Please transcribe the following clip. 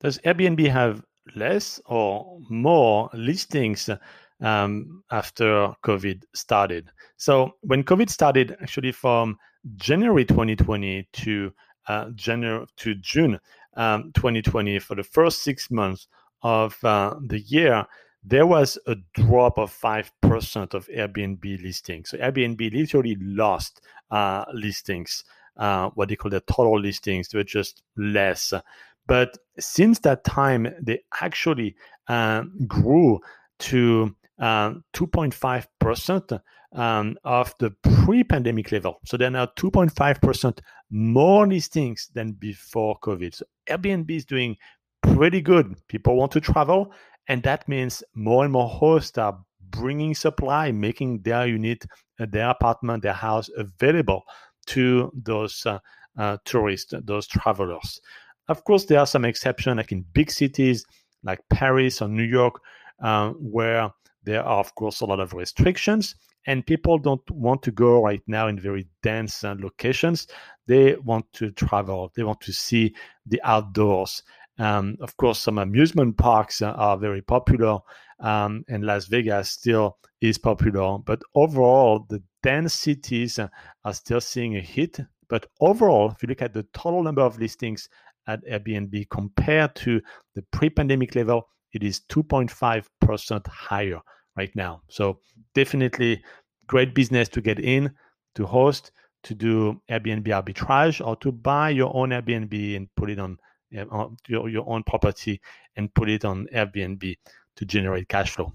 Does Airbnb have less or more listings um, after COVID started? So when COVID started, actually from January 2020 to uh, January to June um, 2020, for the first six months of uh, the year, there was a drop of 5% of Airbnb listings. So Airbnb literally lost uh, listings, uh, what they call the total listings. They were just less. But since that time, they actually uh, grew to 2.5% um, um, of the pre pandemic level. So they're now 2.5% more listings than before COVID. So Airbnb is doing pretty good. People want to travel, and that means more and more hosts are bringing supply, making their unit, uh, their apartment, their house available to those uh, uh, tourists, those travelers. Of course, there are some exceptions, like in big cities like Paris or New York, uh, where there are, of course, a lot of restrictions, and people don't want to go right now in very dense uh, locations. They want to travel, they want to see the outdoors. Um, of course, some amusement parks uh, are very popular, um, and Las Vegas still is popular. But overall, the dense cities uh, are still seeing a hit. But overall, if you look at the total number of listings at Airbnb compared to the pre-pandemic level, it is 2.5% higher right now. So definitely great business to get in, to host, to do Airbnb arbitrage, or to buy your own Airbnb and put it on, uh, on your, your own property and put it on Airbnb to generate cash flow.